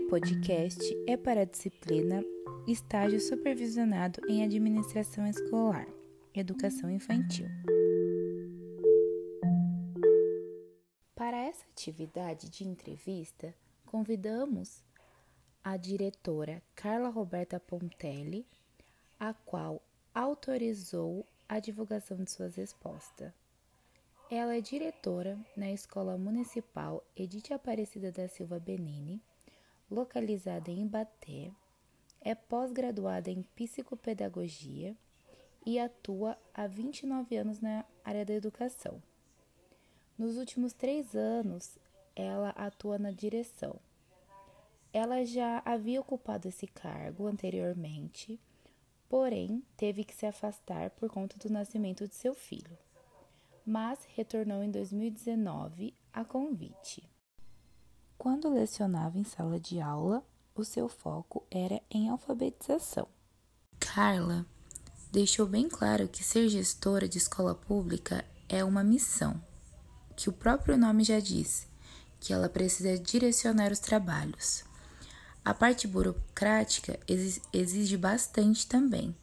podcast é para a disciplina Estágio Supervisionado em Administração Escolar, Educação Infantil. Para essa atividade de entrevista, convidamos a diretora Carla Roberta Pontelli, a qual autorizou a divulgação de suas respostas. Ela é diretora na Escola Municipal Edith Aparecida da Silva Benini, localizada em Ibaté, é pós-graduada em psicopedagogia e atua há 29 anos na área da educação. Nos últimos três anos, ela atua na direção. Ela já havia ocupado esse cargo anteriormente, porém teve que se afastar por conta do nascimento de seu filho mas retornou em 2019 a convite. Quando lecionava em sala de aula, o seu foco era em alfabetização. Carla deixou bem claro que ser gestora de escola pública é uma missão, que o próprio nome já diz, que ela precisa direcionar os trabalhos. A parte burocrática exige bastante também.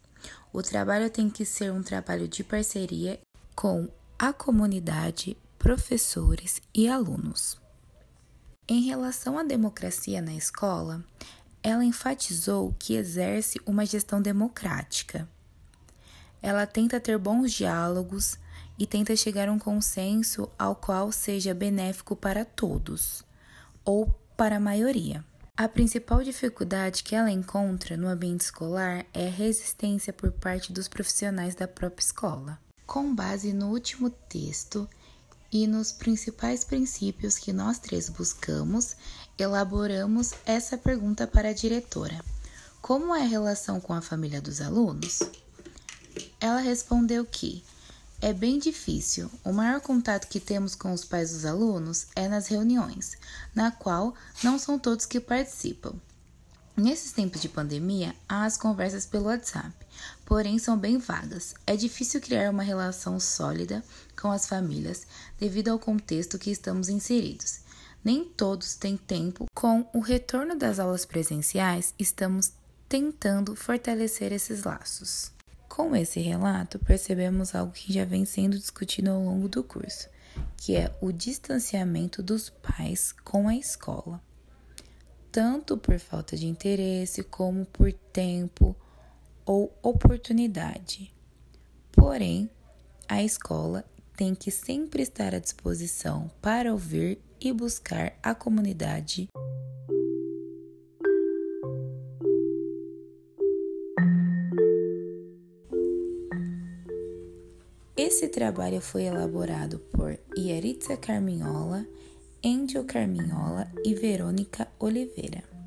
O trabalho tem que ser um trabalho de parceria com a comunidade, professores e alunos. Em relação à democracia na escola, ela enfatizou que exerce uma gestão democrática. Ela tenta ter bons diálogos e tenta chegar a um consenso ao qual seja benéfico para todos, ou para a maioria. A principal dificuldade que ela encontra no ambiente escolar é a resistência por parte dos profissionais da própria escola. Com base no último texto e nos principais princípios que nós três buscamos, elaboramos essa pergunta para a diretora: Como é a relação com a família dos alunos? Ela respondeu que é bem difícil. O maior contato que temos com os pais dos alunos é nas reuniões, na qual não são todos que participam. Nesses tempos de pandemia, há as conversas pelo WhatsApp, porém são bem vagas. É difícil criar uma relação sólida com as famílias devido ao contexto que estamos inseridos. Nem todos têm tempo. Com o retorno das aulas presenciais, estamos tentando fortalecer esses laços. Com esse relato, percebemos algo que já vem sendo discutido ao longo do curso, que é o distanciamento dos pais com a escola tanto por falta de interesse como por tempo ou oportunidade. Porém, a escola tem que sempre estar à disposição para ouvir e buscar a comunidade. Esse trabalho foi elaborado por Yaritza Carminhola Angel Carminhola e Verônica Oliveira.